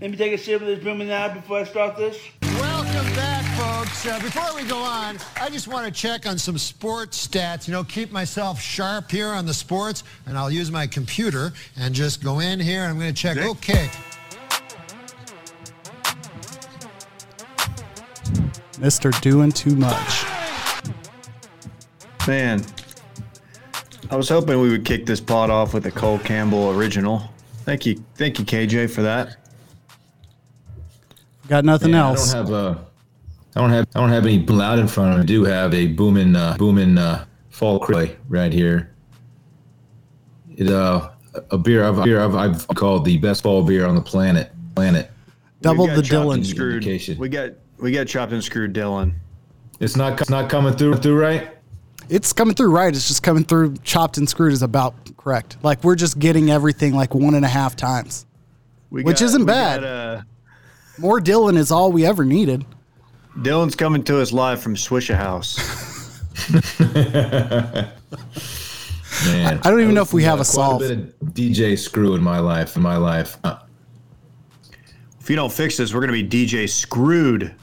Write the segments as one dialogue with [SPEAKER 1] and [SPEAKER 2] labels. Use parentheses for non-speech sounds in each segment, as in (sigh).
[SPEAKER 1] Let me take a sip of this booming now before I start this.
[SPEAKER 2] Welcome back, folks. Uh, before we go on, I just want to check on some sports stats. You know, keep myself sharp here on the sports, and I'll use my computer and just go in here and I'm going to check. Okay.
[SPEAKER 3] Mister doing too much.
[SPEAKER 4] Man, I was hoping we would kick this pot off with a Cole Campbell original. Thank you, thank you, KJ, for that.
[SPEAKER 3] Got nothing
[SPEAKER 5] Yeah,
[SPEAKER 3] else.
[SPEAKER 5] I don't have a. I don't have. I don't have any loud in front of me. I do have a booming, uh, booming uh, fall Cray right here. It uh, a beer I've, beer I've, I've called the best fall beer on the planet. Planet.
[SPEAKER 3] Double the Dylan.
[SPEAKER 4] and Screwed.
[SPEAKER 5] Indication.
[SPEAKER 4] We got we got chopped and screwed, Dylan.
[SPEAKER 5] It's not. It's not coming through. Through right.
[SPEAKER 3] It's coming through right. It's just coming through chopped and screwed is about correct. Like we're just getting everything like one and a half times.
[SPEAKER 4] We
[SPEAKER 3] Which isn't
[SPEAKER 4] we
[SPEAKER 3] bad.
[SPEAKER 4] got, uh,
[SPEAKER 3] More Dylan is all we ever needed.
[SPEAKER 4] Dylan's coming to us live from Swisha House. (laughs)
[SPEAKER 5] Man,
[SPEAKER 3] I don't even know if we have a
[SPEAKER 5] quite
[SPEAKER 3] solve.
[SPEAKER 5] bit of DJ Screw in my life. In my life. Uh,
[SPEAKER 4] if you don't fix this, we're gonna be DJ screwed.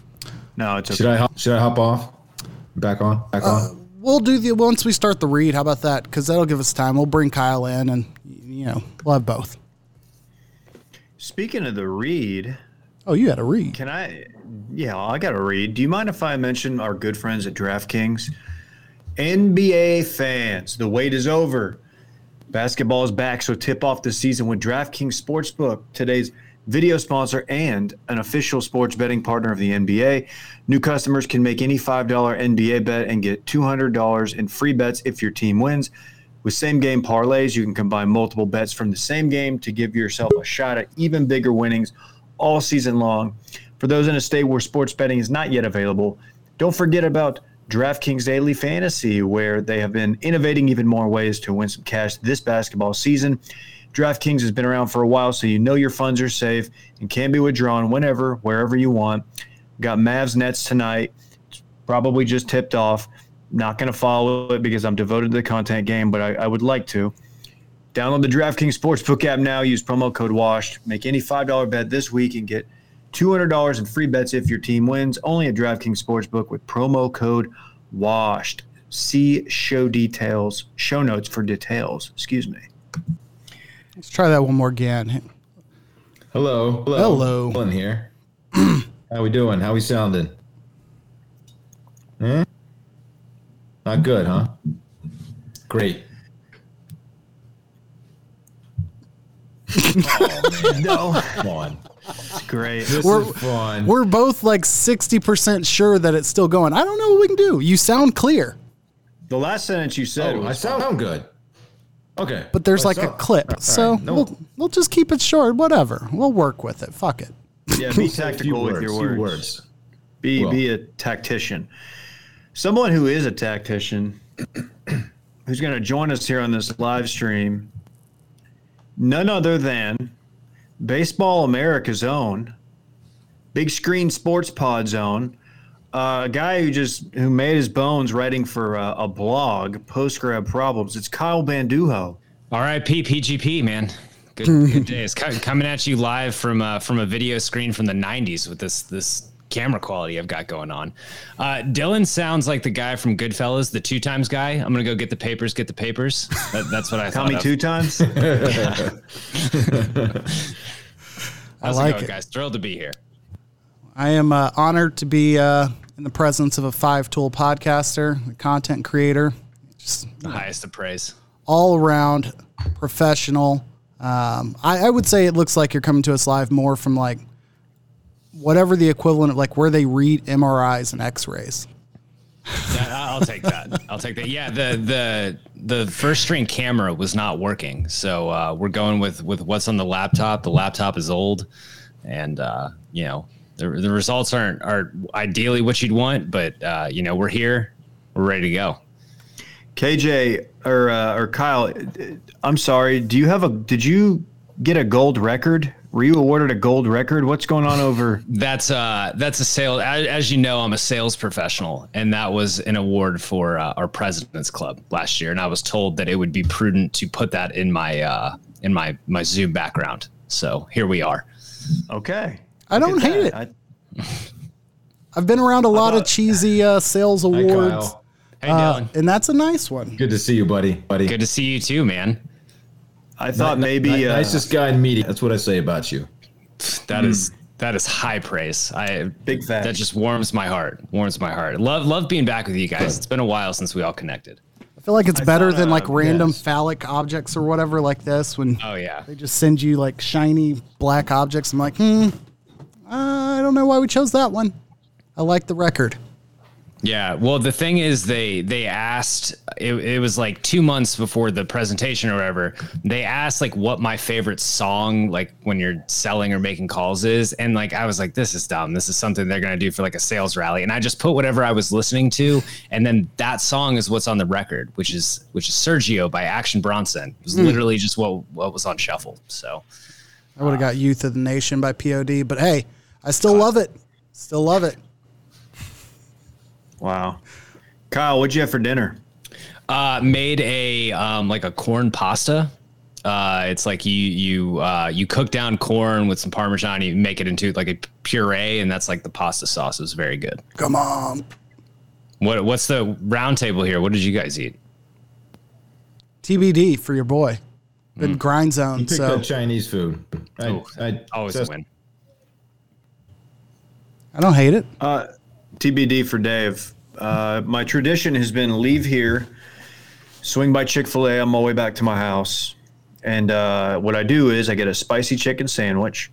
[SPEAKER 4] No, it's
[SPEAKER 5] should. I hop, should I hop off? Back on. Back
[SPEAKER 3] Uh,
[SPEAKER 5] on.
[SPEAKER 3] We'll do the once we start the read. How about that? Because that'll give us time. We'll bring Kyle in, and you know we'll have both.
[SPEAKER 4] Speaking of the read,
[SPEAKER 3] Oh, you had a read.
[SPEAKER 4] can I? Yeah, I got to read. Do you mind if I mention our good friends at DraftKings? NBA fans, the wait is over. Basketball is back, so tip off the season with DraftKings Sportsbook, today's video sponsor and an official sports betting partner of the NBA. New customers can make any $5 NBA bet and get $200 in free bets if your team wins. With same game parlays, you can combine multiple bets from the same game to give yourself a shot at even bigger winnings all season long. For those in a state where sports betting is not yet available, don't forget about DraftKings Daily Fantasy, where they have been innovating even more ways to win some cash this basketball season. DraftKings has been around for a while, so you know your funds are safe and can be withdrawn whenever, wherever you want. Got Mavs Nets tonight. It's probably just tipped off. Not going to follow it because I'm devoted to the content game, but I, I would like to. Download the DraftKings Sportsbook app now. Use promo code WASHED. Make any $5 bet this week and get $200 in free bets if your team wins. Only at DraftKings Sportsbook with promo code WASHED. See show details, show notes for details. Excuse me.
[SPEAKER 3] Let's try that one more again.
[SPEAKER 5] Hello. Hello.
[SPEAKER 3] Hello.
[SPEAKER 5] Dylan here. (clears throat) How we doing? How we sounding? Hmm? Not good, huh? Great. Oh (laughs)
[SPEAKER 4] No,
[SPEAKER 5] come on.
[SPEAKER 4] great.
[SPEAKER 5] This
[SPEAKER 3] We're-
[SPEAKER 5] is fun.
[SPEAKER 3] We're both like sixty percent sure that it's still going. I don't know what we can do. You sound clear,
[SPEAKER 4] The last sentence you said
[SPEAKER 5] oh, I
[SPEAKER 4] was
[SPEAKER 5] sound good. Okay.
[SPEAKER 3] but there's
[SPEAKER 5] What's
[SPEAKER 3] like a clip.
[SPEAKER 5] All
[SPEAKER 3] so
[SPEAKER 5] no-
[SPEAKER 3] we'll we'll just keep it short. Whatever. We'll work with it. Fuck it.
[SPEAKER 4] yeah, be (laughs)
[SPEAKER 5] say a
[SPEAKER 4] tactical with
[SPEAKER 5] words,
[SPEAKER 4] your words.
[SPEAKER 5] words.
[SPEAKER 4] Be
[SPEAKER 5] Well.
[SPEAKER 4] be a tactician. Someone who is a tactician, (clears throat) who's going to join us here on this live stream, none other than Baseball America's own, Big Screen Sports Pod's own, uh, a guy who just who made his bones writing for uh, a blog, Post Grad Problems. It's Kyle Bandujo.
[SPEAKER 6] R.I.P. PGP, man. Good, (laughs) good days. Co- Coming at you live from uh, from a video screen from the '90s with this this camera quality I've got going on. Uh, Dylan sounds like the guy from Goodfellas, the two times guy. I'm gonna go get the papers. Get the papers. That, that's what I (laughs)
[SPEAKER 4] Tell
[SPEAKER 6] thought.
[SPEAKER 4] me
[SPEAKER 6] of.
[SPEAKER 4] two times. (laughs)
[SPEAKER 6] How's
[SPEAKER 3] like
[SPEAKER 6] it going,
[SPEAKER 3] it.
[SPEAKER 6] guys? Thrilled to be here.
[SPEAKER 3] I am uh, honored to be uh, in the presence of a five tool podcaster, a content creator, just
[SPEAKER 6] The highest of praise.
[SPEAKER 3] all around professional. Um, I, I would say it looks like you're coming to us live more from like whatever the equivalent of like where they read MRIs and X-rays.
[SPEAKER 6] Yeah, I'll take that. I'll take that. Yeah, the the the first string camera was not working, so uh, we're going with with what's on the laptop. The laptop is old, and uh, you know the the results aren't are ideally what you'd want, but uh, you know we're here, we're ready to go.
[SPEAKER 4] KJ or uh, or Kyle, I'm sorry. Do you have a? Did you get a gold record? Were you awarded a gold record? What's going on over?
[SPEAKER 6] That's uh that's a sale. As, as you know, I'm a sales professional, and that was an award for uh, our president's club last year. And I was told that it would be prudent to put that in my uh, in my my Zoom background. So here we are.
[SPEAKER 4] Okay.
[SPEAKER 3] I don't hate
[SPEAKER 4] that.
[SPEAKER 3] it. I've been around a lot of cheesy uh, sales
[SPEAKER 5] Hi,
[SPEAKER 3] awards,
[SPEAKER 5] Kyle.
[SPEAKER 6] Hey,
[SPEAKER 3] uh, and that's a nice one.
[SPEAKER 5] Good to see you, buddy. Buddy.
[SPEAKER 6] Good to see you too, man.
[SPEAKER 4] I, I thought
[SPEAKER 5] Ni-
[SPEAKER 4] maybe
[SPEAKER 5] ni-
[SPEAKER 4] uh,
[SPEAKER 5] nicest guy in media. That's what I say about you.
[SPEAKER 6] That is that is high praise. I
[SPEAKER 4] Big facts.
[SPEAKER 6] That just warms my heart. Warms my heart. Love love being back with you guys. It's been a while since we all connected.
[SPEAKER 3] I feel like it's
[SPEAKER 4] I
[SPEAKER 3] better
[SPEAKER 4] thought,
[SPEAKER 3] than like
[SPEAKER 4] uh,
[SPEAKER 3] random
[SPEAKER 5] yes.
[SPEAKER 3] phallic objects or whatever like this when
[SPEAKER 6] Oh yeah.
[SPEAKER 3] they just send you like shiny black objects. I'm like, hmm, I don't know why we chose that one. I like the record.
[SPEAKER 6] Yeah, well, the thing is, they they asked. It, it was like two months before the presentation or whatever. They asked like what my favorite song, like when you're selling or making calls, is, and like I was like, this is dumb. This is something they're gonna do for like a sales rally, and I just put whatever I was listening to, and then that song is what's on the record, which is which is Sergio by Action Bronson. It was hmm. literally just what what was on shuffle. So
[SPEAKER 3] I would have got uh, Youth of the Nation by POD, but hey, I still love it. Still love it.
[SPEAKER 4] Wow. Kyle, what'd you have for dinner?
[SPEAKER 6] uh, made a um, like a corn pasta. Uh, it's like you you uh, you cook down corn with some parmesan, you make it into like a puree, and that's like the pasta sauce. It was very good.
[SPEAKER 3] Come on.
[SPEAKER 6] What what's the round table here? What did you guys eat?
[SPEAKER 3] TBD for your boy. Been
[SPEAKER 6] Hmm.
[SPEAKER 3] grind zone.
[SPEAKER 5] picked
[SPEAKER 3] So
[SPEAKER 5] up Chinese food. I,
[SPEAKER 6] Oh,
[SPEAKER 5] I,
[SPEAKER 6] Always
[SPEAKER 5] just-
[SPEAKER 6] win.
[SPEAKER 3] I don't hate it.
[SPEAKER 4] Uh, TBD for Dave. Uh, my tradition has been leave here, swing by Chick fil A on my way back to my house. And uh, what I do is I get a spicy chicken sandwich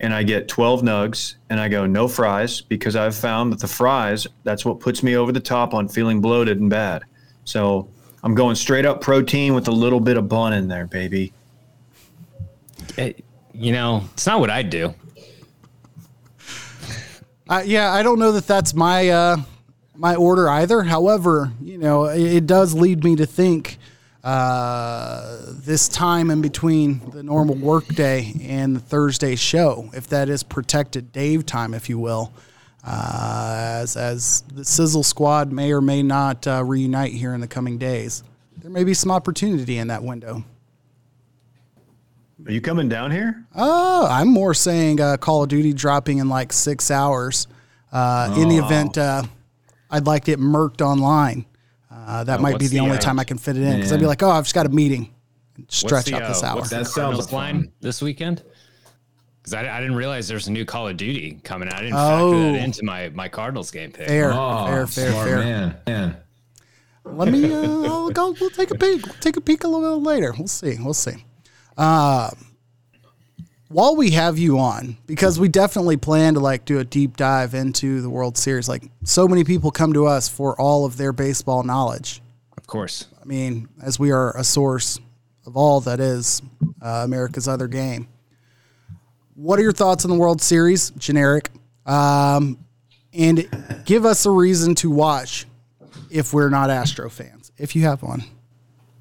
[SPEAKER 4] and I get 12 nugs and I go no fries because I've found that the fries, that's what puts me over the top on feeling bloated and bad. So I'm going straight up protein with a little bit of bun in there, baby.
[SPEAKER 6] Eh, you know, it's not what I'd do.
[SPEAKER 3] Uh, yeah, I don't know that that's my uh, my order either. However, you know, it, it does lead me to think uh, this time in between the normal workday and the Thursday show, if that is protected Dave time, if you will, uh, as as the Sizzle Squad may or may not uh, reunite here in the coming days, there may be some opportunity in that window.
[SPEAKER 4] Are you coming down here?
[SPEAKER 3] Oh, I'm more saying uh, Call of Duty dropping in like six hours. Uh, In the event uh, I'd like to get murked online, uh, that might be the
[SPEAKER 6] the,
[SPEAKER 3] only
[SPEAKER 6] uh,
[SPEAKER 3] time I can fit it in because I'd be like, oh, I've just got a meeting. Stretch
[SPEAKER 6] the,
[SPEAKER 3] out this
[SPEAKER 6] uh,
[SPEAKER 3] hour.
[SPEAKER 6] What's
[SPEAKER 5] That
[SPEAKER 6] the
[SPEAKER 5] sounds
[SPEAKER 6] Cardinals
[SPEAKER 5] fun.
[SPEAKER 6] line this weekend? Because I, I didn't realize there's a new Call of Duty coming out. I didn't
[SPEAKER 3] Oh.
[SPEAKER 6] factor that into my my Cardinals game pick.
[SPEAKER 3] fair,
[SPEAKER 5] Oh,
[SPEAKER 3] fair, fair, fair.
[SPEAKER 5] man. man.
[SPEAKER 3] Let me. Uh, I'll go. We'll take a peek. We'll take a peek a little bit later. We'll see. We'll see. Uh, while we have you on, because we definitely plan to like do a deep dive into the World Series. Like so many people come to us for all of their baseball knowledge.
[SPEAKER 6] Of course.
[SPEAKER 3] I mean, as we are a source of all that is uh, America's other game. What are your thoughts on the World Series, generic? Um, and give us a reason to watch if we're not Astro fans, if you have one.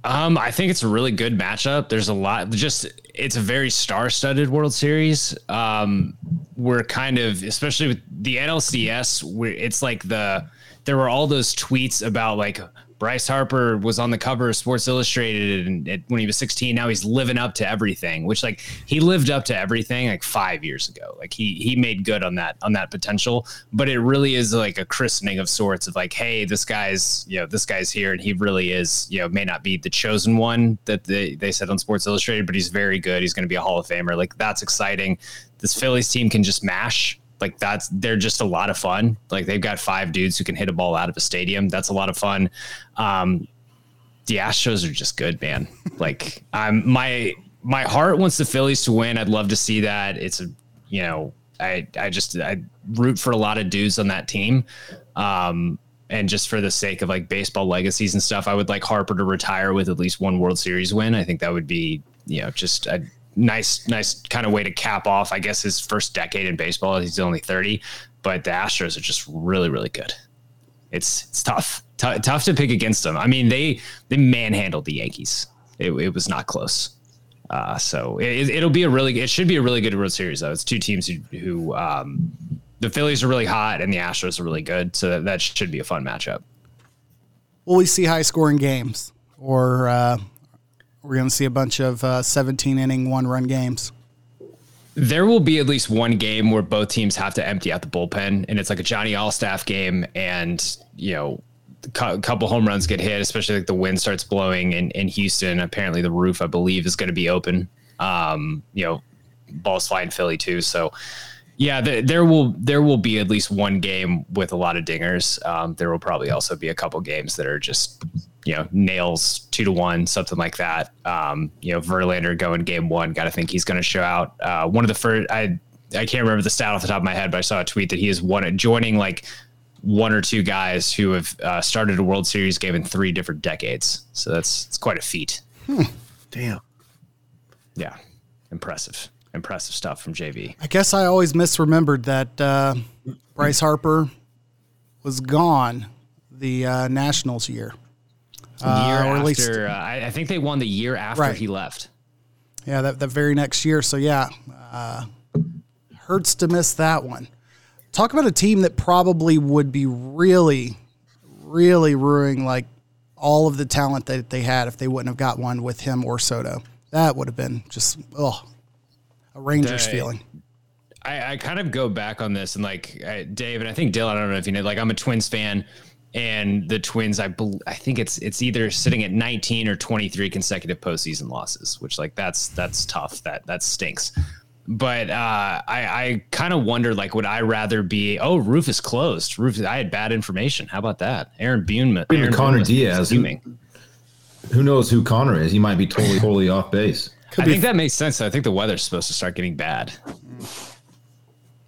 [SPEAKER 6] Um, I think it's a really good matchup. There's a lot. Just it's a very star-studded World Series. Um, we're kind of, especially with the NLCS, where it's like the there were all those tweets about like Bryce Harper was on the cover of Sports Illustrated and it, when he was 16. Now he's living up to everything, which like he lived up to everything like five years ago. Like he he made good on that on that potential. But it really is like a christening of sorts of like, hey, this guy's you know this guy's here and he really is you know may not be the chosen one that they they said on Sports Illustrated, but he's very good. He's going to be a Hall of Famer. Like that's exciting. This Phillies team can just mash like that's they're just a lot of fun. Like they've got five dudes who can hit a ball out of a stadium. That's a lot of fun. Um, the Astros are just good, man. Like I'm my my heart wants the Phillies to win. I'd love to see that. It's a you know I I just I root for a lot of dudes on that team. Um, and just for the sake of like baseball legacies and stuff, I would like Harper to retire with at least one World Series win. I think that would be you know just a nice nice kind of way to cap off I guess his first decade in baseball. He's only 30, but the Astros are just really really good. It's it's tough. T- tough to pick against them. I mean, they they manhandled the Yankees. It, it was not close. Uh, so it, it'll be a really it should be a really good World Series though. It's two teams who, who um, the Phillies are really hot and the Astros are really good. So that, that should be a fun matchup.
[SPEAKER 3] Will we see high scoring games, or uh, we're going to see a bunch of uh, 17 inning one run games?
[SPEAKER 6] there will be at least one game where both teams have to empty out the bullpen, and it's like a Johnny Allstaff game, and you know, a couple home runs get hit, especially like the wind starts blowing in, in Houston. Apparently, the roof, I believe, is going to be open. Um, you know, balls flying Philly too. So, yeah, the, there will there will be at least one game with a lot of dingers. Um, there will probably also be a couple games that are just you know nails two to one, something like that. Um, you know, Verlander going game one. Got to think he's going to show out. Uh, one of the first I. I can't remember the stat off the top of my head, but I saw a tweet that he is one joining like one or two guys who have uh, started a World Series game in three different decades. So that's it's quite a feat.
[SPEAKER 4] Hmm. Damn.
[SPEAKER 6] Yeah, impressive, impressive stuff from JV.
[SPEAKER 3] I guess I always misremembered that uh, Bryce Harper was gone the uh, Nationals year.
[SPEAKER 6] Uh, year at least, after, uh, I, I, think they won the year after right. he left.
[SPEAKER 3] Yeah, that, that very next year. So yeah, uh, hurts to miss that one. Talk about a team that probably would be really, really ruining like all of the talent that they had if they wouldn't have got one with him or Soto. That would have been just oh, a Rangers the, feeling.
[SPEAKER 6] I, I, kind of go back on this and like I, Dave and I think Dylan. I don't know if you know. Like I'm a Twins fan, and the Twins. I I think it's it's either sitting at 19 or 23 consecutive postseason losses, which like that's that's tough. That that stinks. But uh, I, I kind of wonder, like, would I rather be? Oh, roof is closed. Roof. I had bad information. How about that? Aaron Boone.
[SPEAKER 5] Aaron Connor Boone Diaz. Who, who knows who Connor is? He might be totally totally off base.
[SPEAKER 6] Could I think that makes sense. I think the weather's supposed to start getting bad.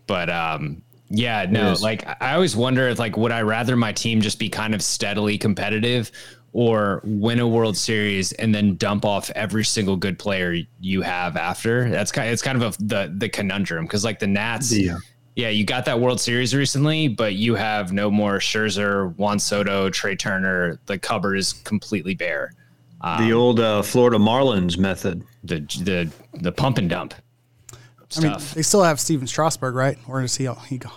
[SPEAKER 6] But um, yeah, no, like I always wonder if like would I rather my team just be kind of steadily competitive or win a World Series and then dump off every single good player you have after? That's kind of, it's kind of a, the the conundrum because like the Nats yeah. Yeah, you got that World Series recently, but you have no more Scherzer, Juan Soto, Trea Turner. The cupboard is completely bare.
[SPEAKER 4] Um, the old uh, Florida Marlins method.
[SPEAKER 6] The the the pump and dump.
[SPEAKER 3] Stuff. I mean, they still have Stephen Strasburg, right? Where does he he go?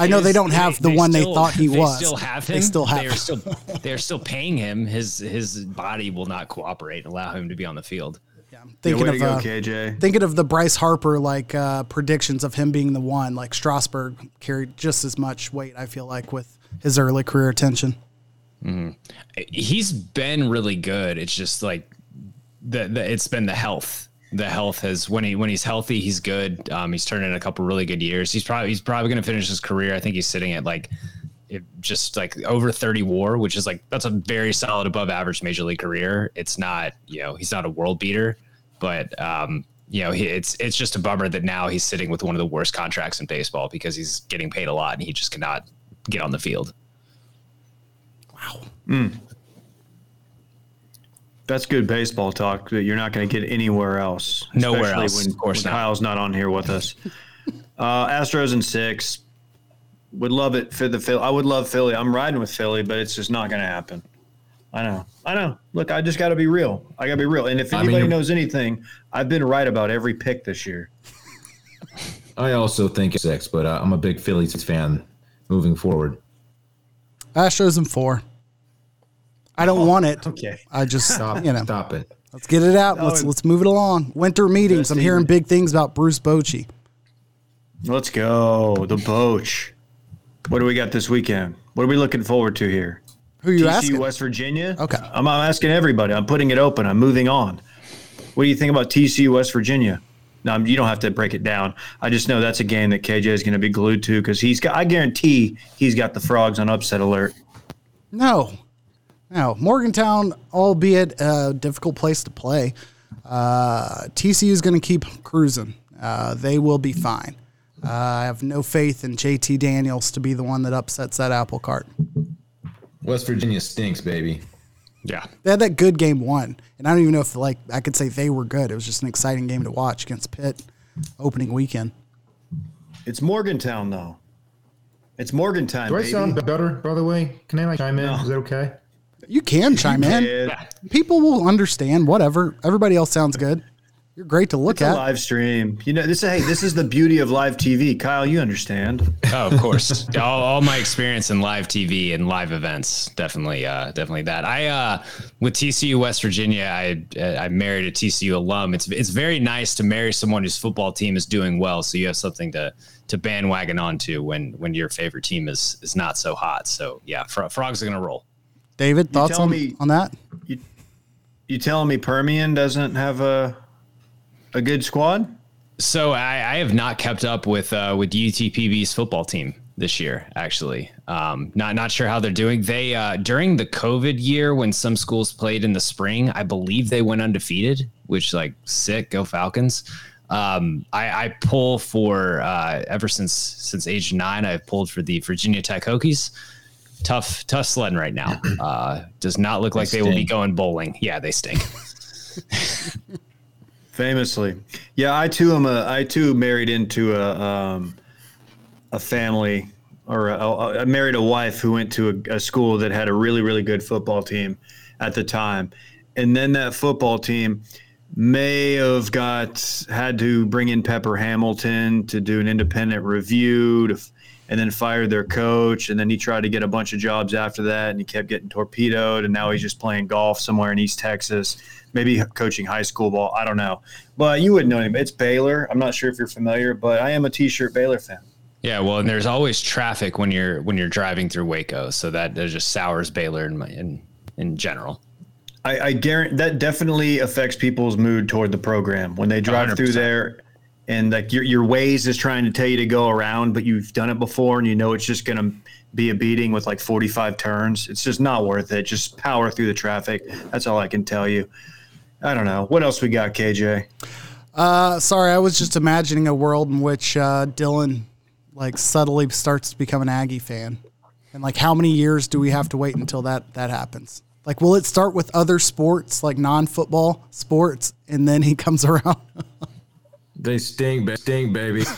[SPEAKER 3] I know they don't have the they one still, they thought he was.
[SPEAKER 6] they
[SPEAKER 3] was.
[SPEAKER 6] Still have him. They still have. They're still they're still paying him. His his body will not cooperate. And allow him to be on the field.
[SPEAKER 3] Yeah, thinking yeah, of go, uh, KJ. Thinking of the Bryce Harper like uh, predictions of him being the one. Like Strasburg carried just as much weight. I feel like with his early career attention.
[SPEAKER 6] Mm-hmm. He's been really good. It's just like the, the it's been the health. The health has when he when he's healthy, he's good. Um, he's turned in a couple really good years. He's probably he's probably going to finish his career. I think he's sitting at like it just like over 30 war, which is like that's a very solid above average major league career. It's not, you know, he's not a world beater, but um, you know, he, it's it's just a bummer that now he's sitting with one of the worst contracts in baseball because he's getting paid a lot and he just cannot get on the field.
[SPEAKER 3] Wow.
[SPEAKER 4] Mm. That's good baseball talk that you're not going to get anywhere else.
[SPEAKER 6] Nowhere else.
[SPEAKER 4] When,
[SPEAKER 6] of course
[SPEAKER 4] when
[SPEAKER 6] not.
[SPEAKER 4] Kyle's not on here with us. uh, Astros in six. Would love it for the Philly. I would love Philly. I'm riding with Philly, but it's just not going to happen. I know. I know. Look, I just got to be real. I got to be real. And if anybody I mean, knows anything, I've been right about every pick this year.
[SPEAKER 5] I also think it's six, but uh, I'm a big Phillies fan moving forward.
[SPEAKER 3] Astros in four. I don't oh, want it.
[SPEAKER 4] Okay.
[SPEAKER 3] I just
[SPEAKER 5] stop.
[SPEAKER 3] You know,
[SPEAKER 5] stop it.
[SPEAKER 3] Let's get it out. let's let's move it along. Winter meetings. I'm hearing big things about Bruce Bochy.
[SPEAKER 4] Let's go the Boch. What do we got this weekend? What are we looking forward to here?
[SPEAKER 3] Who are you
[SPEAKER 4] TCU,
[SPEAKER 3] asking?
[SPEAKER 4] West Virginia.
[SPEAKER 3] Okay.
[SPEAKER 4] I'm, I'm asking everybody. I'm putting it open. I'm moving on. What do you think about TCU, West Virginia? Now you don't have to break it down. I just know that's a game that KJ is going to be glued to because he's got. I guarantee he's got the frogs on upset alert.
[SPEAKER 3] No, no. Morgantown, albeit a difficult place to play, uh, TCU is going to keep cruising. Uh, they will be fine. Uh, I have no faith in JT Daniels to be the one that upsets that apple cart.
[SPEAKER 5] West Virginia stinks, baby.
[SPEAKER 6] Yeah.
[SPEAKER 3] They had that good game one. And I don't even know if like I could say they were good. It was just an exciting game to watch against Pitt opening weekend.
[SPEAKER 4] It's Morgantown though. It's Morgantown.
[SPEAKER 5] Do I
[SPEAKER 4] baby.
[SPEAKER 5] sound better, by the way? Can I like chime in? No. Is that okay?
[SPEAKER 3] You can chime you in. People will understand. Whatever. Everybody else sounds good. You're great to look
[SPEAKER 4] It's
[SPEAKER 3] at.
[SPEAKER 4] a live stream. You know, this hey, this is the beauty of live TV. Kyle, you understand.
[SPEAKER 6] Oh, of course. (laughs) all, all my experience in live TV and live events, definitely, uh, definitely that. I uh, with TCU West Virginia, I I married a TCU alum. It's it's very nice to marry someone whose football team is doing well, so you have something to to bandwagon onto when when your favorite team is is not so hot. So yeah, Fro- frogs are gonna roll.
[SPEAKER 3] David, thoughts on,
[SPEAKER 4] me-
[SPEAKER 3] on that?
[SPEAKER 4] You telling me Permian doesn't have a a good squad?
[SPEAKER 6] So I, I have not kept up with uh, with UTPB's football team this year. Actually, um, not not sure how they're doing. They uh, during the COVID year when some schools played in the spring, I believe they went undefeated, which like sick, go Falcons. Um, I, I pull for uh, ever since since age nine. I've pulled for the Virginia Tech Hokies. Tough, tough sledding right now. (clears throat) Uh, does not look like they will be going bowling. Yeah, they stink. (laughs)
[SPEAKER 4] Famously, yeah. I too am a. I too married into a um, a family, or a, a, I married a wife who went to a, a school that had a really really good football team at the time, and then that football team may have got had to bring in Pepper Hamilton to do an independent review to, f- and then fired their coach and then he tried to get a bunch of jobs after that and he kept getting torpedoed and now he's just playing golf somewhere in East Texas maybe coaching high school ball I don't know. But you wouldn't know him. It's Baylor. I'm not sure if you're familiar but I am a t-shirt Baylor fan.
[SPEAKER 6] Yeah, well, and there's always traffic when you're when you're driving through Waco, so that, that just sours Baylor in my, in in general.
[SPEAKER 4] I, I guarantee that definitely affects people's mood toward the program. When they drive through
[SPEAKER 6] 100%.
[SPEAKER 4] there and like your your Waze is trying to tell you to go around, but you've done it before and you know it's just gonna be a beating with like 45 turns. It's just not worth it. Just power through the traffic. That's all I can tell you. I don't know. What else we got, KJ?
[SPEAKER 3] Uh, sorry, I was just imagining a world in which uh, Dylan like subtly starts to become an Aggie fan, and like how many years do we have to wait until that that happens? Like, will it start with other sports, like non-football sports, and then he comes (laughs) around?
[SPEAKER 5] They sting, ba- sting, baby. (laughs)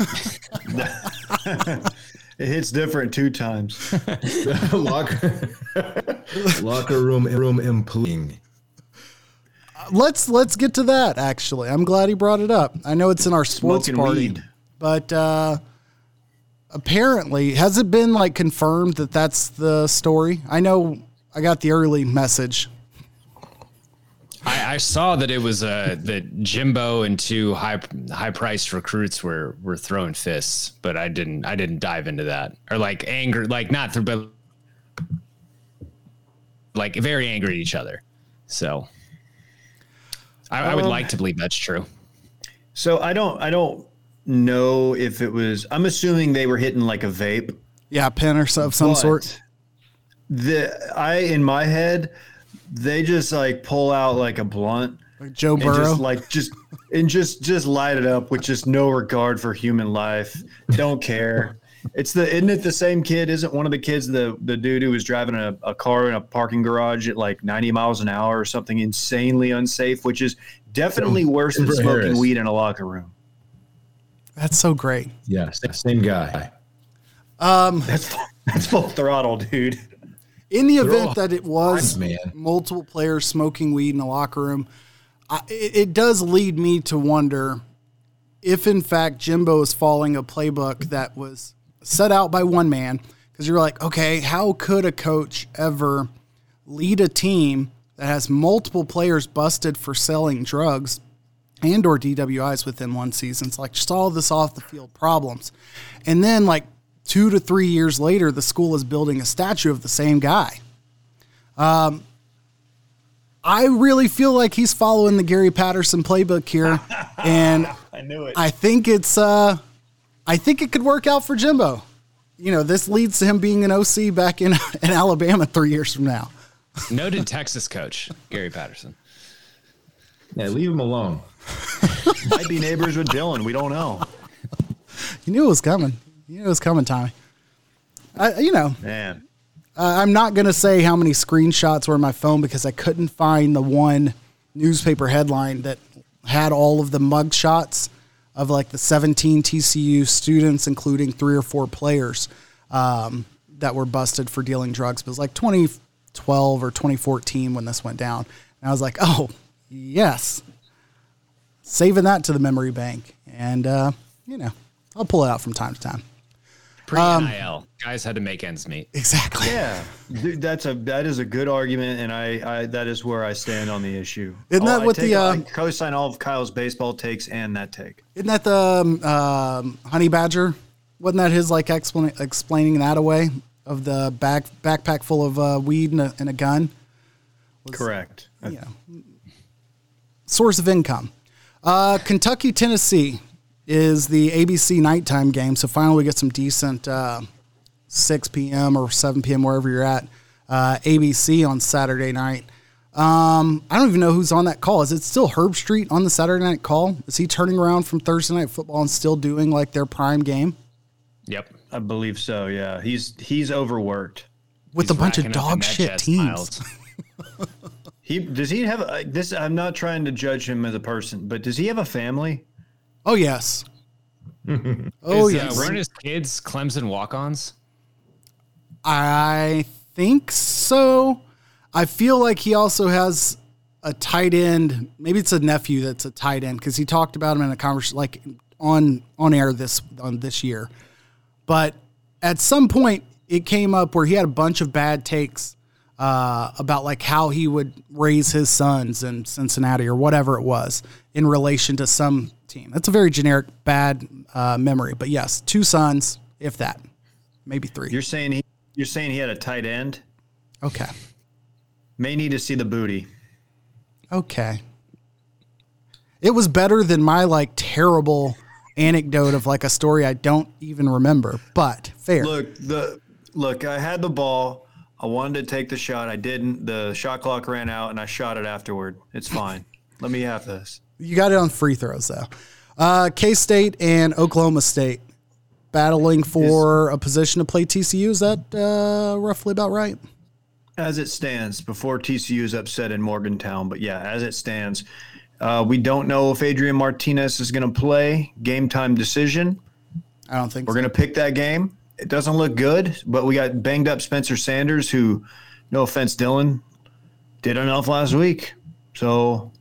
[SPEAKER 4] It hits different two times. (laughs)
[SPEAKER 5] locker, (laughs) locker room, room imploring.
[SPEAKER 3] let's let's get to that. Actually, I'm glad he brought it up. I know it's in our sports
[SPEAKER 4] Smoking
[SPEAKER 3] party,
[SPEAKER 4] weed.
[SPEAKER 3] but uh, apparently, has it been like confirmed that that's the story? I know I got the early message.
[SPEAKER 6] I, I saw that it was uh, that Jimbo and two high high priced recruits were were throwing fists, but I didn't I didn't dive into that or like anger like not through but like very angry at each other. So I, I would
[SPEAKER 4] Um,
[SPEAKER 6] like to believe that's true.
[SPEAKER 4] So I don't I don't know if it was I'm assuming they were hitting like a vape.
[SPEAKER 3] Yeah, pen or so, of some
[SPEAKER 4] But
[SPEAKER 3] sort.
[SPEAKER 4] The I in my head, they just like pull out like a blunt
[SPEAKER 3] Like Joe
[SPEAKER 4] and
[SPEAKER 3] Burrow.
[SPEAKER 4] just like just and just just light it up with just no regard for human life. Don't care. It's the isn't it the same kid? Isn't one of the kids the the dude who was driving a, a car in a parking garage at like 90 miles an hour or something insanely unsafe, which is definitely worse than smoking
[SPEAKER 5] Harris.
[SPEAKER 4] weed in a locker room.
[SPEAKER 3] That's so great.
[SPEAKER 5] Yeah, same guy.
[SPEAKER 4] Um, that's that's full throttle, dude.
[SPEAKER 3] In the event that it was multiple players smoking weed in the locker room, I, it, it does lead me to wonder if, in fact, Jimbo is following a playbook that was set out by one man. Because you're like, okay, how could a coach ever lead a team that has multiple players busted for selling drugs and or DWIs within one season? It's like just all this off the field problems, and then like two to three years later, the school is building a statue of the same guy. Um, I really feel like he's following the Gary Patterson playbook here, (laughs) and
[SPEAKER 4] I knew it.
[SPEAKER 3] I think it's uh, I think it could work out for Jimbo. You know, this leads to him being an OC back in (laughs) in Alabama three years from now. (laughs)
[SPEAKER 6] Noted Texas coach Gary Patterson.
[SPEAKER 5] Yeah, leave him alone.
[SPEAKER 4] Might be neighbors with Dylan. We don't know.
[SPEAKER 3] You knew it was coming. You knew it was coming, Tommy. I, you know,
[SPEAKER 4] Man.
[SPEAKER 3] Uh, I'm not going to say how many screenshots were in my phone because I couldn't find the one newspaper headline that had all of the mug shots of like the 17 TCU students, including three or four players um, that were busted for dealing drugs. But it was like 2012 or 2014 when this went down. And I was like, oh, yes. saving that to the memory bank, and uh, you know, I'll pull it out from time to time.
[SPEAKER 6] Pre NIL, guys had to make ends meet.
[SPEAKER 3] Exactly.
[SPEAKER 4] Yeah, dude, that's a that is a good argument, and I, I that is where I stand on the issue.
[SPEAKER 3] Isn't that
[SPEAKER 4] Oh, I
[SPEAKER 3] what the,
[SPEAKER 4] take-
[SPEAKER 3] uh,
[SPEAKER 4] I co-sign all of Kyle's baseball takes and that take?
[SPEAKER 3] Isn't that the um, um, honey badger? Wasn't that his like explan- explaining that away of the back backpack full of uh, weed and a, and a gun?
[SPEAKER 4] Correct.
[SPEAKER 3] you know, source of income. Uh, Kentucky, Tennessee is the ABC nighttime game. So finally, we get some decent uh, 6 p.m. or 7 p.m. wherever you're at. Uh, ABC on Saturday night. Um, I don't even know who's on that call. Is it still Herbstreit on the Saturday night call? Is he turning around from Thursday night football and still doing like their prime game
[SPEAKER 6] Yep.
[SPEAKER 4] I believe so. Yeah, he's he's overworked.
[SPEAKER 3] with
[SPEAKER 6] He's
[SPEAKER 3] a bunch of dog shit teams? (laughs)
[SPEAKER 4] He does he have a, this? I'm not trying to judge him as a person, but does he have a family?
[SPEAKER 3] Oh yes. (laughs) oh
[SPEAKER 6] Is, uh, weren't his kids Clemson walk-ons?
[SPEAKER 3] I think so. I feel like he also has a tight end. Maybe it's a nephew that's a tight end because he talked about him in a conversation, like on on air this on this year. But at some point, it came up where he had a bunch of bad takes uh, about like how he would raise his sons in Cincinnati or whatever it was in relation to some team. That's a very generic bad uh, memory. But yes, two sons, if that, maybe 3
[SPEAKER 4] You're saying he you're saying he had a tight end.
[SPEAKER 3] okay.
[SPEAKER 4] May need to see the booty.
[SPEAKER 3] Okay. It was better than my like terrible anecdote of like a story I don't even remember, but fair.
[SPEAKER 4] Look, the look, I had the ball. I wanted to take the shot. I didn't. The shot clock ran out, and I shot it afterward. It's fine. Let me have this.
[SPEAKER 3] You got it on free throws though. Uh, K State and Oklahoma State battling for a position to play TCU. Is that uh, roughly about right?
[SPEAKER 4] As it stands, before TCU is upset in Morgantown, but yeah, as it stands, uh, we don't know if Adrian Martinez is going to play. Game time decision.
[SPEAKER 3] I don't think
[SPEAKER 4] We're
[SPEAKER 3] so.
[SPEAKER 4] going to pick that game. It doesn't look good, but we got banged up Spencer Sanders, who, no offense, Dylan, did enough last week. So